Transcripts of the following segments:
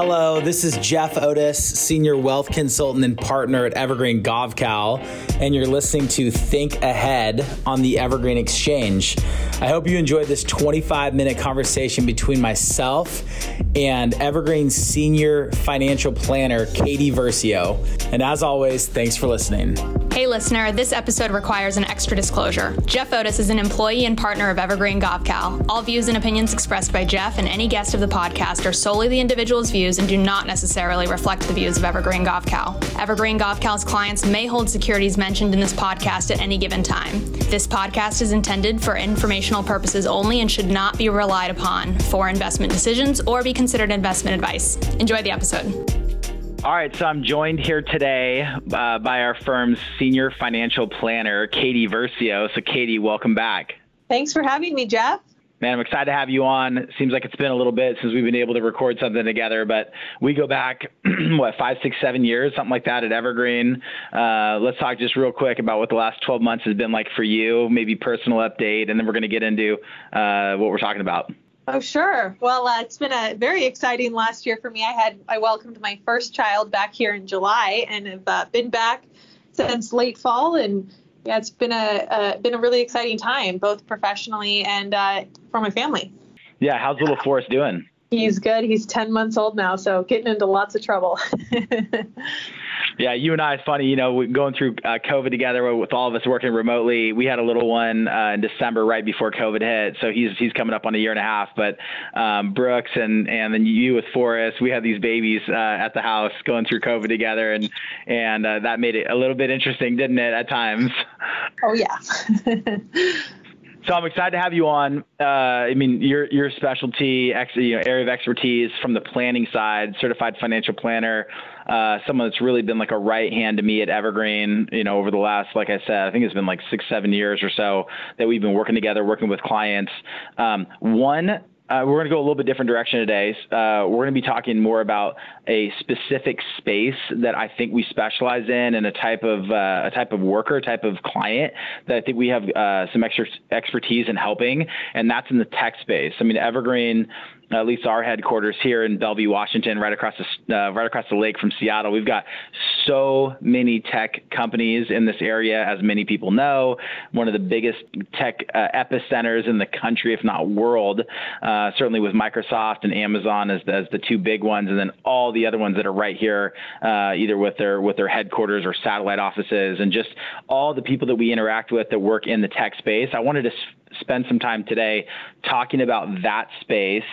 Hello, this is Jeff Otis, Senior Wealth Consultant and Partner at Evergreen Gavekal, and you're listening to Think Ahead on the Evergreen Exchange. I hope you enjoyed this 25 minute conversation between myself and Evergreen Senior Financial Planner, Katie Versio. And as always, thanks for listening. Hey, listener, this episode requires an extra disclosure. Jeff Otis is an employee and partner of Evergreen Gavekal. All views and opinions expressed by Jeff and any guest of the podcast are solely the individual's views and do not necessarily reflect the views of Evergreen Gavekal. Evergreen Gavekal's clients may hold securities mentioned in this podcast at any given time. This podcast is intended for informational purposes only and should not be relied upon for investment decisions or be considered investment advice. Enjoy the episode. All right, so I'm joined here today uh, by our firm's senior financial planner, Katie Versio. So, Katie, welcome back. Thanks for having me, Jeff. Man, I'm excited to have you on. Seems like it's been a little bit since we've been able to record something together, but we go back, what, five, six, seven years, something like that at Evergreen. Uh, let's talk just real quick about what the last 12 months has been like for you, maybe personal update, and then we're going to get into uh, what we're talking about. Oh, sure. Well, uh, it's been a very exciting last year for me. I had I welcomed my first child back here in July, and have uh, been back since late fall. And yeah, it's been a been a really exciting time, both professionally and uh, for my family. Yeah, how's little Forrest doing? He's good. He's 10 months old now, so getting into lots of trouble. Yeah, you and I, it's funny, you know, going through uh, COVID together with all of us working remotely. We had a little one uh, in December right before COVID hit, so he's he's coming up on a year and a half. But um, Brooks and and then you with Forrest, we had these babies uh, at the house going through COVID together, and and uh, that made it a little bit interesting, didn't it, at times? Oh yeah. So I'm excited to have you on. Uh, I mean, your your specialty, ex, you know, area of expertise from the planning side, certified financial planner, uh, someone that's really been like a right hand to me at Evergreen. You know, over the last, like I said, I think it's been like six, seven years or so that we've been working together, working with clients. Um, one uh, we're going to go a little bit different direction today. Uh, we're going to be talking more about a specific space that I think we specialize in, and a type of uh, a type of worker, type of client that I think we have uh, some extra expertise in helping, and that's in the tech space. I mean, Evergreen at least our headquarters here in Bellevue, Washington, right across the uh, right across the lake from Seattle. We've got so many tech companies in this area, as many people know. One of the biggest tech uh, epicenters in the country, if not world. Uh, certainly with Microsoft and Amazon as the, as the two big ones, and then all the other ones that are right here, uh, either with their with their headquarters or satellite offices, and just all the people that we interact with that work in the tech space. I wanted to spend some time today talking about that space,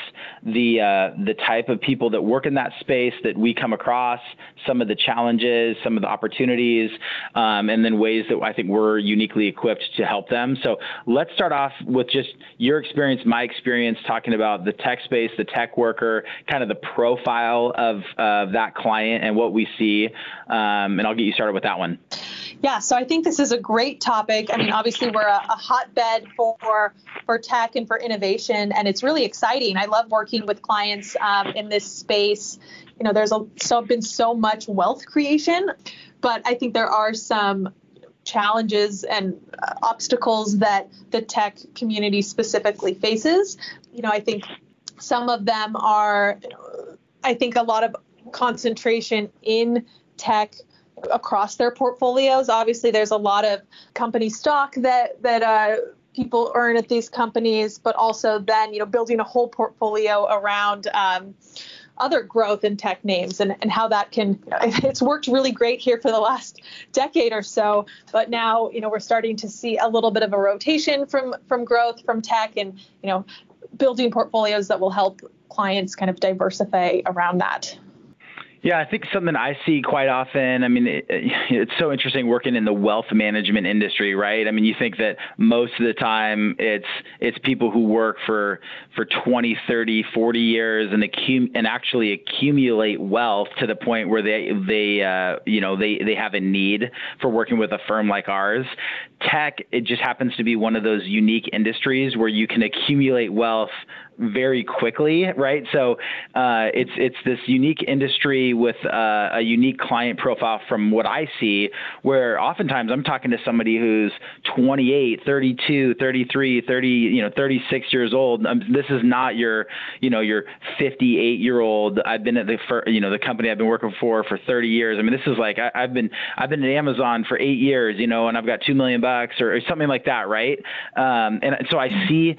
the uh, the type of people that work in that space that we come across, some of the challenges, some of the opportunities, um, and then ways that I think we're uniquely equipped to help them. So let's start off with just your experience, my experience, talking about the tech space, the tech worker, kind of the profile of uh, that client and what we see. Um, and I'll get you started with that one. Yeah, so I think this is a great topic. I mean, obviously we're a, a, hotbed for for tech and for innovation, and it's really exciting. I love working with clients um, in this space. You know, there's a, so been so much wealth creation, but I think there are some challenges and uh, obstacles that the tech community specifically faces. You know, I think some of them are, I think, a lot of concentration in tech across their portfolios. Obviously, there's a lot of company stock that that uh, people earn at these companies, but also then you know building a whole portfolio around. Um, other growth in tech names and, and how that can it's worked really great here for the last decade or so but now you know we're starting to see a little bit of a rotation from from growth from tech and you know building portfolios that will help clients kind of diversify around that yeah, I think something I see quite often. I mean, it, it's so interesting working in the wealth management industry, right? I mean, you think that most of the time it's it's people who work for for 20, 30, 40 years and accum- and actually accumulate wealth to the point where they they uh, you know they they have a need for working with a firm like ours. Tech, it just happens to be one of those unique industries where you can accumulate wealth very quickly, right? So uh, it's it's this unique industry with uh, a unique client profile from what I see, where oftentimes I'm talking to somebody who's 28, 32, 33, 30, you know, 36 years old. Um, this is not your, you know, your 58 year old. I've been at the, for, you know, the company I've been working for for 30 years. I mean, this is like I, have been I've been at Amazon for eight years, you know, and I've got two million bucks or, or something like that, right? Um, and so I see,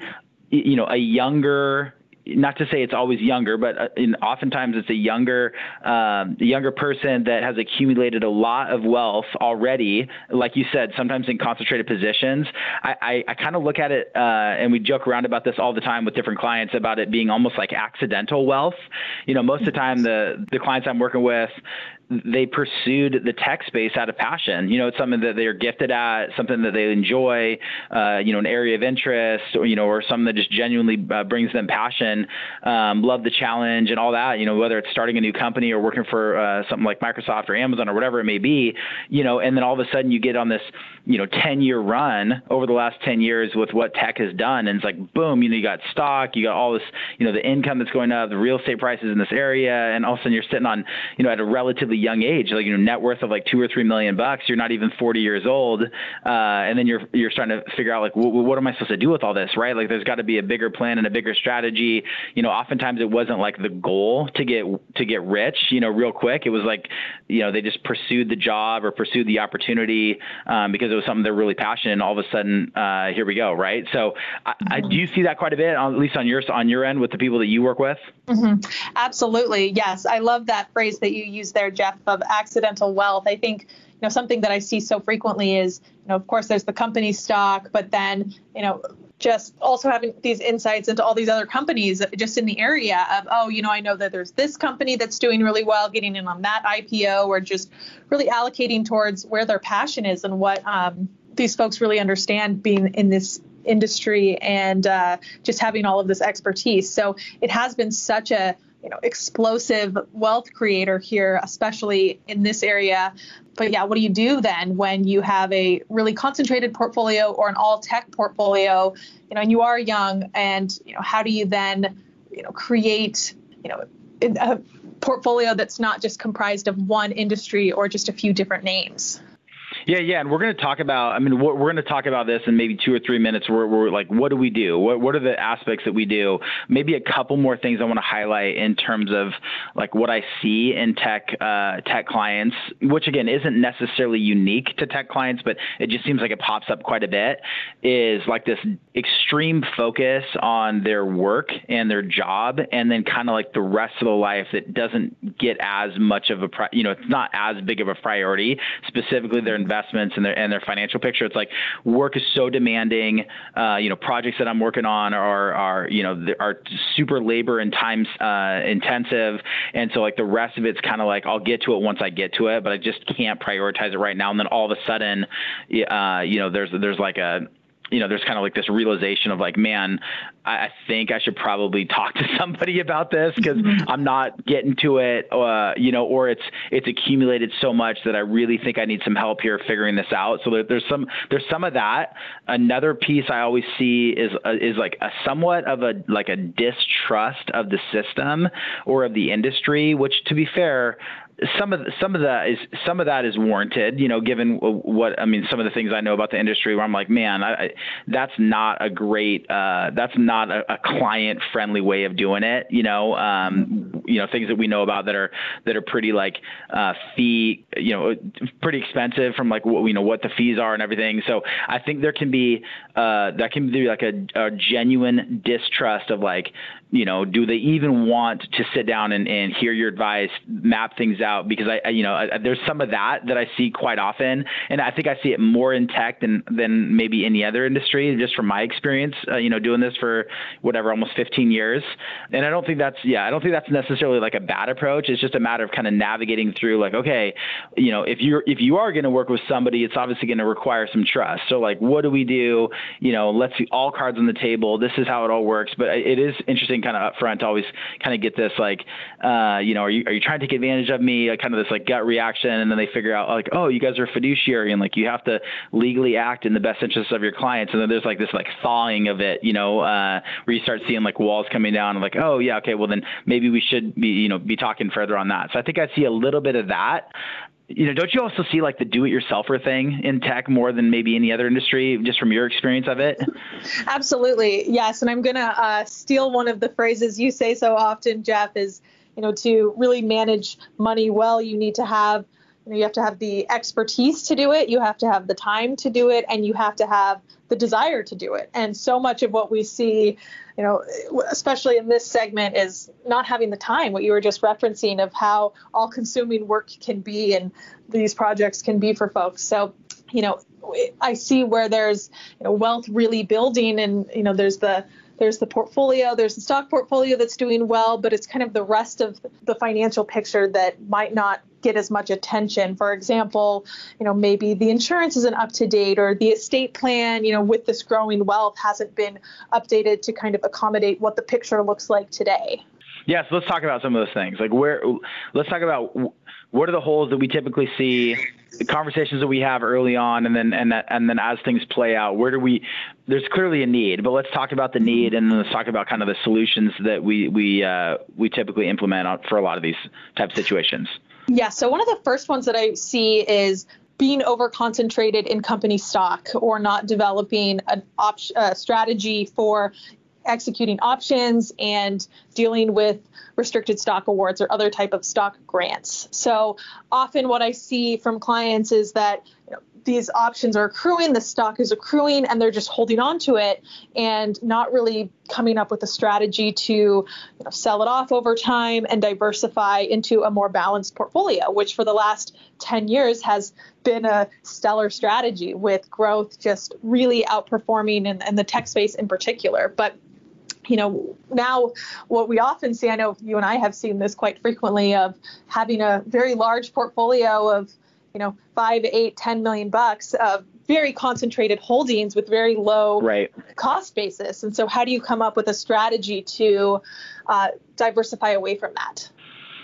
you know, a younger not to say it's always younger, but uh, in, oftentimes it's a younger, um, younger person that has accumulated a lot of wealth already. Like you said, sometimes in concentrated positions. I, I, I kind of look at it, uh, and we joke around about this all the time with different clients about it being almost like accidental wealth. You know, most of the time the the clients I'm working with, they pursued the tech space out of passion. You know, it's something that they're gifted at, something that they enjoy, uh, you know, an area of interest, or you know, or something that just genuinely uh, brings them passion. Um, love the challenge and all that. You know, whether it's starting a new company or working for uh, something like Microsoft or Amazon or whatever it may be. You know, and then all of a sudden you get on this, you know, 10 year run over the last 10 years with what tech has done, and it's like boom, you know, you got stock, you got all this, you know, the income that's going up, the real estate prices in this area, and all of a sudden you're sitting on, you know, at a relatively young age, like you know, net worth of like two or three million bucks. You're not even 40 years old, uh, and then you're you're starting to figure out like, what am I supposed to do with all this, right? Like, there's got to be a bigger plan and a bigger strategy. You know, oftentimes it wasn't like the goal to get to get rich, you know, real quick. It was like, you know, they just pursued the job or pursued the opportunity um, because it was something they're really passionate. And all of a sudden, uh, here we go, right? So, I, I, do you see that quite a bit, at least on your on your end with the people that you work with? Mm-hmm. Absolutely, yes. I love that phrase that you use there, Jeff, of accidental wealth. I think know something that I see so frequently is you know of course there's the company stock, but then you know just also having these insights into all these other companies just in the area of oh you know I know that there's this company that's doing really well, getting in on that IPO, or just really allocating towards where their passion is and what um, these folks really understand being in this industry and uh, just having all of this expertise. So it has been such a you know explosive wealth creator here especially in this area. But yeah what do you do then when you have a really concentrated portfolio or an all tech portfolio? You know and you are young and you know how do you then you know create you know a portfolio that's not just comprised of one industry or just a few different names yeah, yeah, and we're going to talk about. I mean, we're, we're going to talk about this in maybe two or three minutes. Where we're like, what do we do? What what are the aspects that we do? Maybe a couple more things I want to highlight in terms of like what I see in tech uh, tech clients, which again isn't necessarily unique to tech clients, but it just seems like it pops up quite a bit. Is like this extreme focus on their work and their job, and then kind of like the rest of the life that doesn't get as much of a you know it's not as big of a priority. Specifically, their investment investments and their and their financial picture. It's like work is so demanding. Uh, you know, projects that I'm working on are are you know are super labor and time uh, intensive, and so like the rest of it's kind of like I'll get to it once I get to it, but I just can't prioritize it right now. And then all of a sudden, uh, you know, there's there's like a you know, there's kind of like this realization of like, man, I, think I should probably talk to somebody about this because mm-hmm. I'm not getting to it, uh, you know, or it's it's accumulated so much that I really think I need some help here figuring this out. So there, there's some there's some of that. Another piece I always see is uh, is like a somewhat of a like a distrust of the system or of the industry, which to be fair, some of some of that is some of that is warranted, you know, given what I mean, some of the things I know about the industry, where I'm like, man, I, I, that's not a great, uh, that's not a, a client friendly way of doing it, you know, um, you know, things that we know about that are that are pretty like uh, fee, you know, pretty expensive from like what you know what the fees are and everything. So I think there can be uh, that can be like a, a genuine distrust of like, you know, do they even want to sit down and, and hear your advice, map things out? Because I, I you know, I, there's some of that that I see quite often, and I think I see it more in tech than than maybe any other industry, just from my experience, uh, you know, doing this for whatever almost 15 years. And I don't think that's yeah, I don't think that's necessarily like a bad approach. It's just a matter of kind of navigating through like, okay, you know, if you're if you are going to work with somebody, it's obviously going to require some trust. So like, what do we do? You know, let's see all cards on the table. This is how it all works. But it is interesting interesting kind of upfront to always kind of get this like, uh, you know, are you are you trying to take advantage of me? Kind of this like gut reaction, and then they figure out like, oh, you guys are fiduciary, and like you have to legally act in the best interests of your clients, and then there's like this like thawing of it, you know, uh, where you start seeing like walls coming down, and like, oh yeah, okay, well then maybe we should be you know be talking further on that. So I think I see a little bit of that you know, don't you also see like the do-it-yourselfer thing in tech more than maybe any other industry, just from your experience of it? Absolutely, yes. And I'm gonna uh, steal one of the phrases you say so often, Jeff. Is you know, to really manage money well, you need to have you, know, you have to have the expertise to do it, you have to have the time to do it, and you have to have the desire to do it. And so much of what we see, you know, especially in this segment, is not having the time. What you were just referencing of how all-consuming work can be, and these projects can be for folks. So, you know, I see where there's you know, wealth really building, and you know, there's the there's the portfolio, there's the stock portfolio that's doing well, but it's kind of the rest of the financial picture that might not get as much attention. For example, you know, maybe the insurance isn't up to date or the estate plan, you know, with this growing wealth hasn't been updated to kind of accommodate what the picture looks like today. Yeah, so let's talk about some of those things. Like where let's talk about what are the holes that we typically see the conversations that we have early on and then and that and then as things play out where do we there's clearly a need but let's talk about the need and then let's talk about kind of the solutions that we we uh, we typically implement for a lot of these type situations yeah so one of the first ones that i see is being over concentrated in company stock or not developing an op- uh, strategy for executing options and dealing with restricted stock awards or other type of stock grants. So often what I see from clients is that you know, these options are accruing, the stock is accruing, and they're just holding on to it and not really coming up with a strategy to you know, sell it off over time and diversify into a more balanced portfolio, which for the last 10 years has been a stellar strategy with growth just really outperforming in, in the tech space in particular. But you know, now what we often see, I know you and I have seen this quite frequently, of having a very large portfolio of, you know, five, eight, ten million bucks of very concentrated holdings with very low right. cost basis. And so, how do you come up with a strategy to uh, diversify away from that?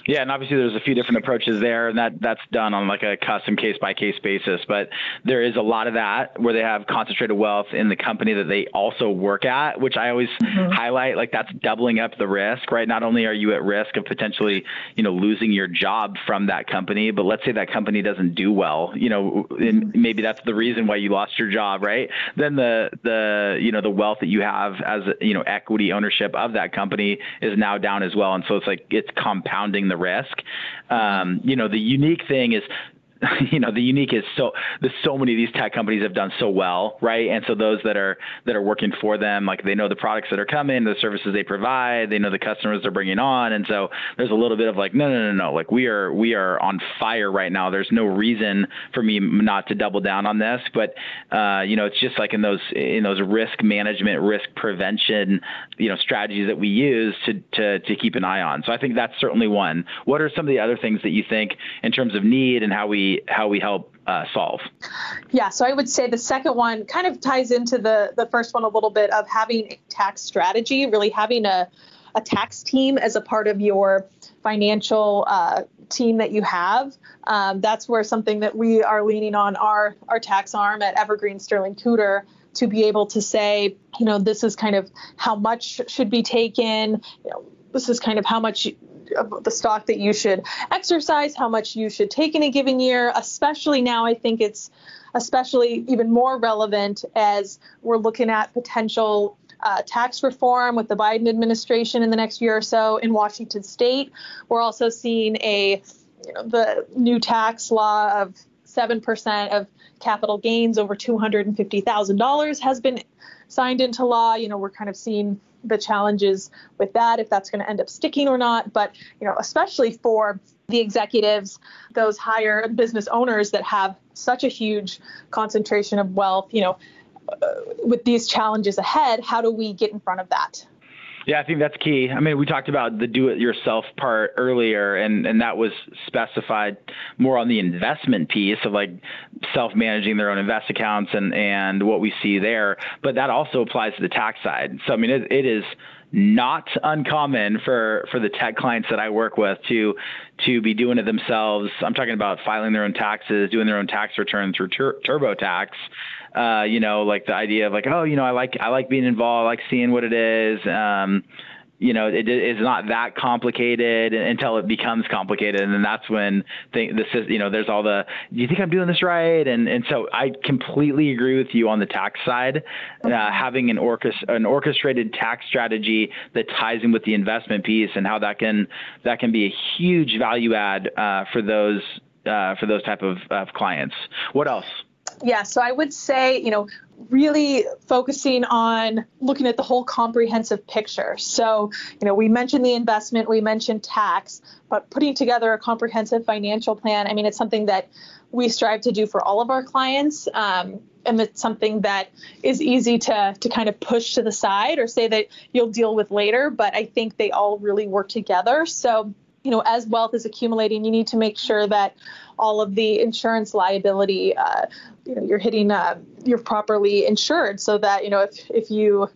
Yeah, and obviously there's a few different approaches there, and that that's done on like a custom case by case basis. But there is a lot of that where they have concentrated wealth in the company that they also work at, which I always mm-hmm. highlight. Like that's doubling up the risk, right? Not only are you at risk of potentially, you know, losing your job from that company, but let's say that company doesn't do well, you know, and mm-hmm. maybe that's the reason why you lost your job, right? Then the the you know the wealth that you have as you know equity ownership of that company is now down as well, and so it's like it's compounding the risk. Um, you know, the unique thing is you know the unique is so there's so many of these tech companies have done so well right? And so those that are that are working for them like they know the products that are coming the services they provide they know the customers they're bringing on. And so there's a little bit of like no no no no like we are we are on fire right now. There's no reason for me not to double down on this. But uh, you know it's just like in those in those risk management risk prevention you know strategies that we use to to to keep an eye on. So I think that's certainly one. What are some of the other things that you think in terms of need and how we how we help uh, solve. Yeah, so I would say the second one kind of ties into the the first one a little bit of having a tax strategy, really having a a tax team as a part of your financial uh, team that you have. Um, that's where something that we are leaning on our our tax arm at Evergreen Sterling Cooter to be able to say, you know, this is kind of how much should be taken. You know, this is kind of how much of the stock that you should exercise, how much you should take in a given year, especially now I think it's especially even more relevant as we're looking at potential uh, tax reform with the Biden administration in the next year or so in Washington state. We're also seeing a you know, the new tax law of 7% of capital gains over $250,000 has been signed into law. You know, we're kind of seeing the challenges with that, if that's going to end up sticking or not. But, you know, especially for the executives, those higher business owners that have such a huge concentration of wealth, you know, uh, with these challenges ahead, how do we get in front of that? Yeah, I think that's key. I mean, we talked about the do-it-yourself part earlier, and and that was specified more on the investment piece of like self-managing their own invest accounts and and what we see there. But that also applies to the tax side. So I mean, it, it is not uncommon for for the tech clients that I work with to to be doing it themselves. I'm talking about filing their own taxes, doing their own tax return through tur- TurboTax. Uh, you know, like the idea of like, oh, you know, I like I like being involved, I like seeing what it is. Um, you know, it is not that complicated until it becomes complicated, and then that's when the, this is, you know, there's all the, do you think I'm doing this right? And and so I completely agree with you on the tax side, uh, having an orchest- an orchestrated tax strategy that ties in with the investment piece and how that can that can be a huge value add uh, for those uh, for those type of, of clients. What else? Yeah, so I would say, you know, really focusing on looking at the whole comprehensive picture. So, you know, we mentioned the investment, we mentioned tax, but putting together a comprehensive financial plan, I mean, it's something that we strive to do for all of our clients. Um, and it's something that is easy to, to kind of push to the side or say that you'll deal with later, but I think they all really work together. So, you know, as wealth is accumulating, you need to make sure that all of the insurance liability, uh, you know, you're hitting, uh, you're properly insured so that, you know, if, if you,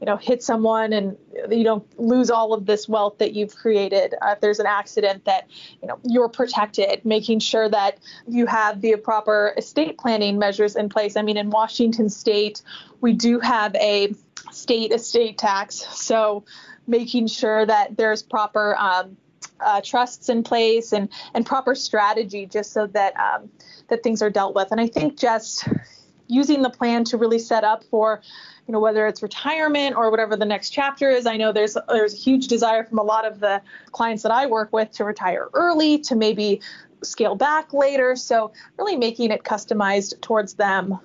you know, hit someone and you don't lose all of this wealth that you've created. Uh, if there's an accident, that you know you're protected, making sure that you have the proper estate planning measures in place. I mean, in Washington State, we do have a state estate tax, so making sure that there's proper um, uh, trusts in place and and proper strategy just so that um, that things are dealt with. And I think just using the plan to really set up for you know whether it's retirement or whatever the next chapter is i know there's there's a huge desire from a lot of the clients that i work with to retire early to maybe scale back later so really making it customized towards them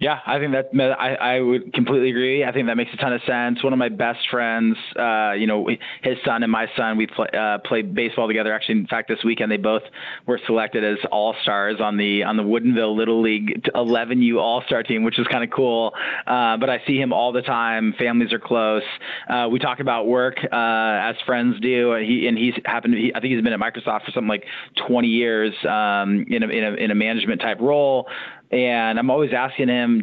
yeah, I think that I, I would completely agree. I think that makes a ton of sense. One of my best friends, uh, you know, his son and my son, we play, uh, played baseball together. Actually, in fact, this weekend they both were selected as all stars on the on the Woodinville Little League 11U All Star team, which is kind of cool. Uh, but I see him all the time. Families are close. Uh, we talk about work uh, as friends do. He and he's happened. He, I think he's been at Microsoft for something like 20 years um, in a, in a in a management type role and I'm always asking him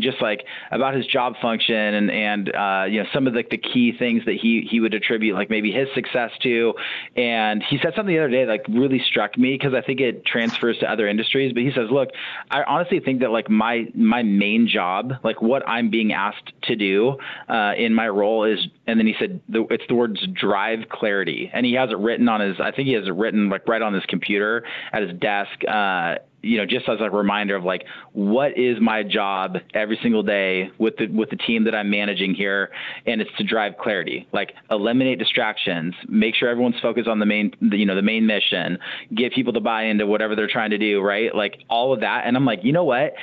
just like about his job function and and uh, you know some of the, the key things that he he would attribute like maybe his success to. And he said something the other day that like really struck me because I think it transfers to other industries. But he says, look, I honestly think that like my my main job, like what I'm being asked to do uh, in my role is, and then he said the, it's the words drive clarity, and he has it written on his I think he has it written like right on his computer at his desk. Uh, you know, just as a reminder of like, what is my job every single day with the with the team that I'm managing here, and it's to drive clarity, like eliminate distractions, make sure everyone's focused on the main, the, you know, the main mission, get people to buy into whatever they're trying to do, right? Like all of that, and I'm like, you know what?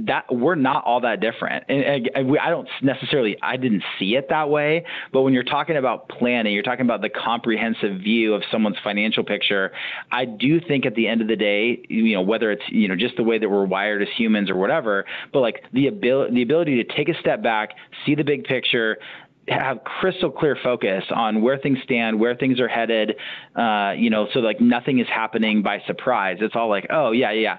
That we're not all that different. And, and we, I don't necessarily, I didn't see it that way. But when you're talking about planning, you're talking about the comprehensive view of someone's financial picture. I do think at the end of the day, you know, whether it's you know just the way that we're wired as humans or whatever, but like the ability, the ability to take a step back, see the big picture, have crystal clear focus on where things stand, where things are headed, uh, you know, so like nothing is happening by surprise. It's all like, oh yeah, yeah,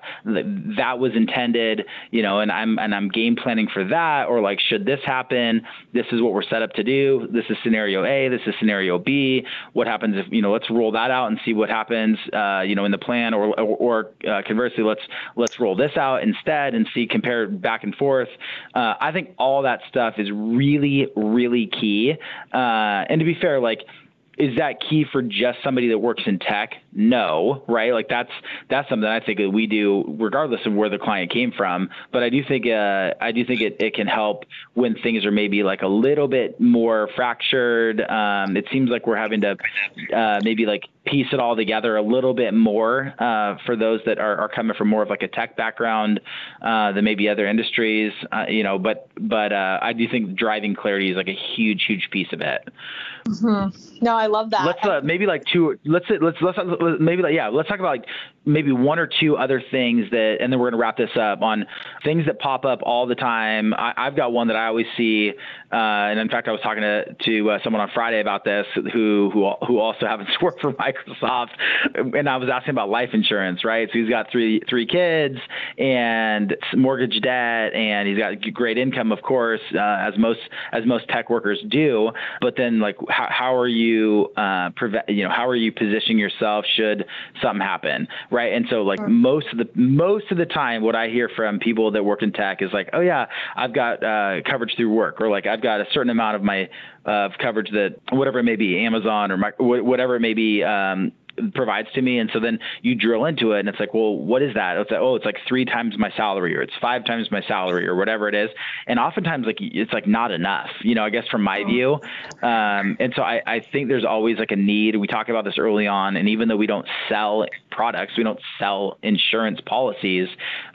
that was intended, you know, and I'm and I'm game planning for that, or like, should this happen? This is what we're set up to do. This is scenario A. This is scenario B. What happens if you know? Let's roll that out and see what happens, uh, you know, in the plan, or or, or uh, conversely, let's let's roll this out instead and see compare back and forth. Uh, I think all that stuff is really really key key. Uh, and to be fair, like is that key for just somebody that works in tech? No, right? Like that's that's something I think that we do regardless of where the client came from. But I do think uh, I do think it, it can help when things are maybe like a little bit more fractured. Um, it seems like we're having to uh, maybe like piece it all together a little bit more uh, for those that are, are, coming from more of like a tech background uh, than maybe other industries. Uh, you know, but but uh, I do think driving clarity is like a huge huge piece of it. Mm-hmm. No, I love that. Let's uh, maybe like two. Let's let's let's maybe like yeah. Let's talk about like maybe one or two other things that, and then we're going to wrap this up on things that pop up all the time. I, have got one that I always see, uh, and in fact, I was talking to to uh, someone on Friday about this who who who also happens to work for Microsoft, and I was asking about life insurance, right? So he's got three three kids and mortgage debt, and he's got great income, of course, uh, as most as most tech workers do. But then, like, how, how are you uh, prevent? You know, how are you positioning yourself should something happen, right? And so, like, most of the most of the time, what I hear from people that work in tech is like, oh yeah, I've got uh, coverage through work, or like I've got a certain amount of my of coverage that whatever it may be, Amazon or my, whatever it may be, um, provides to me. And so then you drill into it and it's like, well, what is that? It's like, oh, it's like three times my salary or it's five times my salary or whatever it is. And oftentimes like it's like not enough, you know, I guess from my view. Um, and so I, I think there's always like a need. We talk about this early on. And even though we don't sell products, we don't sell insurance policies.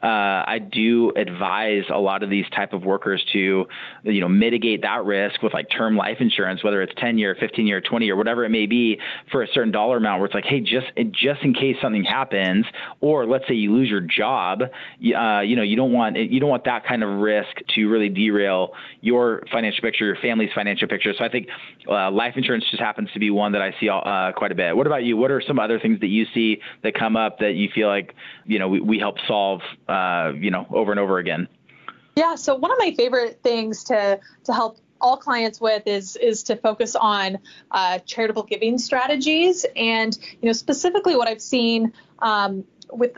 Uh, I do advise a lot of these type of workers to, you know, mitigate that risk with like term life insurance, whether it's 10 year, 15 year, 20 year, whatever it may be for a certain dollar amount where it's like, hey, just just in case something happens, or let's say you lose your job, uh, you know, you don't want you don't want that kind of risk to really derail your financial picture, your family's financial picture. So I think uh, life insurance just happens to be one that I see uh, quite a bit. What about you? What are some other things that you see that come up that you feel like you know we, we help solve, uh, you know, over and over again? Yeah, so one of my favorite things to to help all clients with is is to focus on uh, charitable giving strategies, and you know specifically what I've seen um, with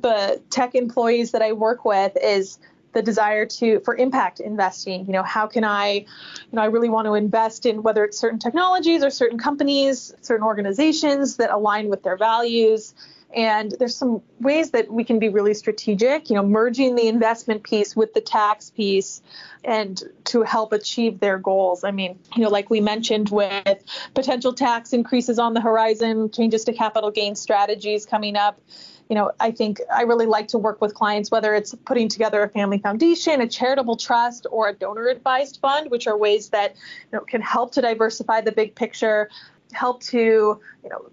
the tech employees that I work with is the desire to for impact investing you know how can i you know i really want to invest in whether it's certain technologies or certain companies certain organizations that align with their values and there's some ways that we can be really strategic, you know, merging the investment piece with the tax piece and to help achieve their goals. I mean, you know, like we mentioned with potential tax increases on the horizon, changes to capital gain strategies coming up. You know, I think I really like to work with clients, whether it's putting together a family foundation, a charitable trust, or a donor advised fund, which are ways that you know can help to diversify the big picture, help to you know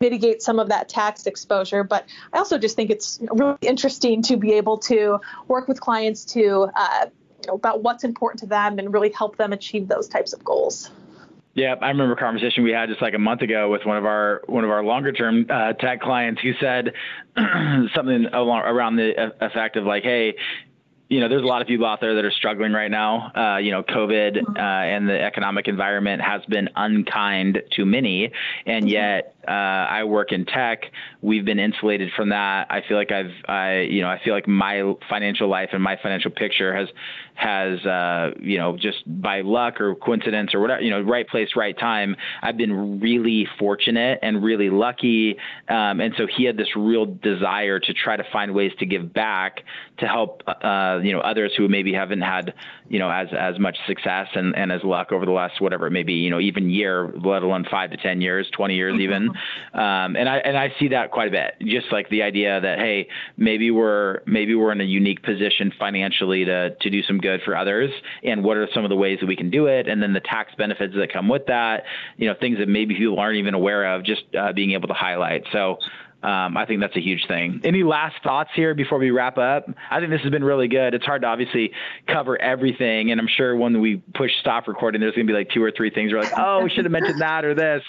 mitigate some of that tax exposure. But I also just think it's really interesting to be able to work with clients to uh, you know, about what's important to them and really help them achieve those types of goals. Yeah, I remember a conversation we had just like a month ago with one of our one of our longer term uh, tech clients. Who said something along, around the effect of like, hey, you know, there's a lot of people out there that are struggling right now. Uh, you know, COVID mm-hmm. uh, and the economic environment has been unkind to many, and mm-hmm. yet uh, I work in tech. We've been insulated from that. I feel like I've, I, you know, I feel like my financial life and my financial picture has, has, uh, you know, just by luck or coincidence or whatever, you know, right place, right time. I've been really fortunate and really lucky. Um, and so he had this real desire to try to find ways to give back to help, uh, you know, others who maybe haven't had, you know, as as much success and, and as luck over the last whatever it may be, you know, even year, let alone five to ten years, twenty years mm-hmm. even. Um, and I and I see that quite a bit. Just like the idea that hey, maybe we're maybe we're in a unique position financially to to do some good for others, and what are some of the ways that we can do it, and then the tax benefits that come with that. You know, things that maybe people aren't even aware of. Just uh, being able to highlight. So um, I think that's a huge thing. Any last thoughts here before we wrap up? I think this has been really good. It's hard to obviously cover everything, and I'm sure when we push stop recording, there's going to be like two or three things. We're like, oh, we should have mentioned that or this.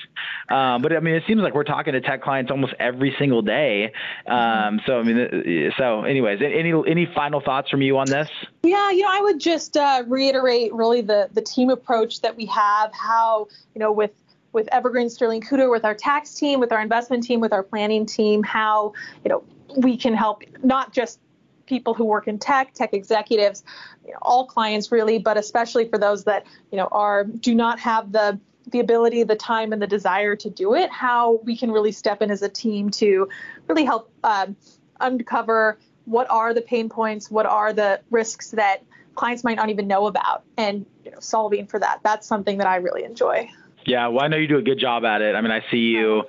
Um, but I mean, it seems like we're talking to tech clients almost every single day. Um, so I mean, so anyways, any any final thoughts from you on this? Yeah, you know, I would just uh, reiterate really the the team approach that we have. How you know with with Evergreen Sterling Cooter, with our tax team, with our investment team, with our planning team, how you know we can help not just people who work in tech, tech executives, you know, all clients really, but especially for those that you know are do not have the the ability, the time, and the desire to do it. How we can really step in as a team to really help um, uncover what are the pain points, what are the risks that clients might not even know about, and you know, solving for that. That's something that I really enjoy. Yeah, well, I know you do a good job at it. I mean, I see you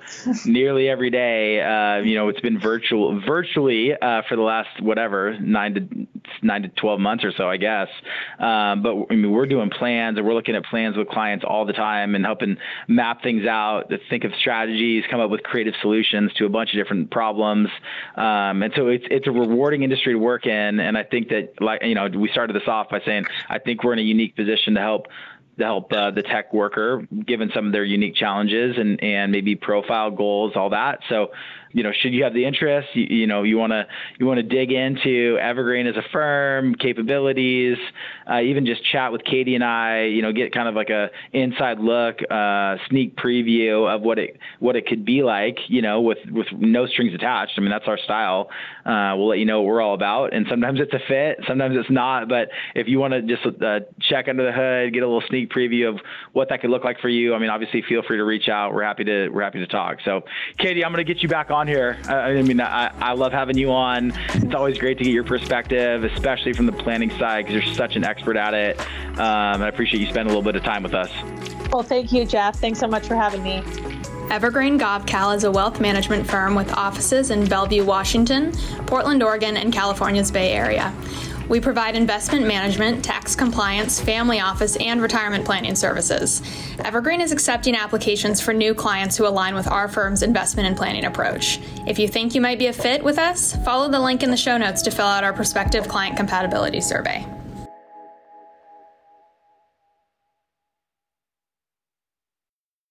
nearly every day. Uh, you know, it's been virtual, virtually uh, for the last whatever nine to nine to twelve months or so, I guess. Um, but I mean, we're doing plans and we're looking at plans with clients all the time and helping map things out, think of strategies, come up with creative solutions to a bunch of different problems. Um, and so it's it's a rewarding industry to work in. And I think that, like you know, we started this off by saying I think we're in a unique position to help to help uh, the tech worker, given some of their unique challenges and, and maybe profile goals, all that. So you know, should you have the interest, you, you know, you want to you want to dig into Evergreen as a firm, capabilities, uh, even just chat with Katie and I, you know, get kind of like a inside look, uh, sneak preview of what it what it could be like, you know, with with no strings attached. I mean, that's our style. Uh, we'll let you know what we're all about, and sometimes it's a fit, sometimes it's not. But if you want to just uh, check under the hood, get a little sneak preview of what that could look like for you, I mean, obviously, feel free to reach out. We're happy to we're happy to talk. So, Katie, I'm going to get you back on on here. I, mean, I, I love having you on. It's always great to get your perspective, especially from the planning side, because you're such an expert at it. Um, I appreciate you spending a little bit of time with us. Well, thank you, Jeff. Thanks so much for having me. Evergreen Gavekal is a wealth management firm with offices in Bellevue, Washington, Portland, Oregon, and California's Bay Area. We provide investment management, tax compliance, family office, and retirement planning services. Evergreen is accepting applications for new clients who align with our firm's investment and planning approach. If you think you might be a fit with us, follow the link in the show notes to fill out our prospective client compatibility survey.